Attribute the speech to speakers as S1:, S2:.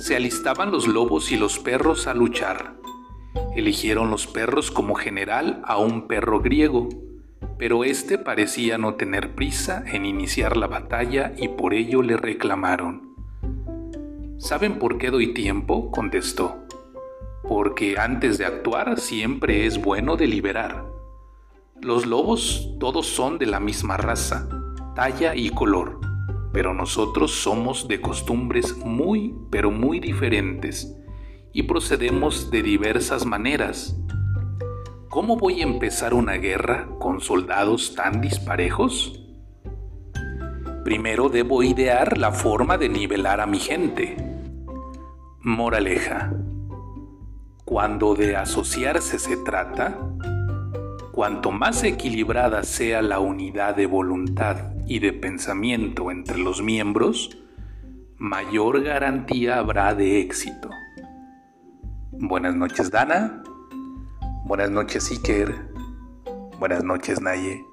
S1: Se alistaban los lobos y los perros a luchar. Eligieron los perros como general a un perro griego, pero este parecía no tener prisa en iniciar la batalla y por ello le reclamaron. ¿Saben por qué doy tiempo? contestó. Porque antes de actuar siempre es bueno deliberar. Los lobos todos son de la misma raza, talla y color, pero nosotros somos de costumbres muy, pero muy diferentes y procedemos de diversas maneras. ¿Cómo voy a empezar una guerra con soldados tan disparejos? Primero debo idear la forma de nivelar a mi gente. Moraleja. Cuando de asociarse se trata, cuanto más equilibrada sea la unidad de voluntad y de pensamiento entre los miembros, mayor garantía habrá de éxito. Buenas noches Dana, buenas noches Iker, buenas noches Naye.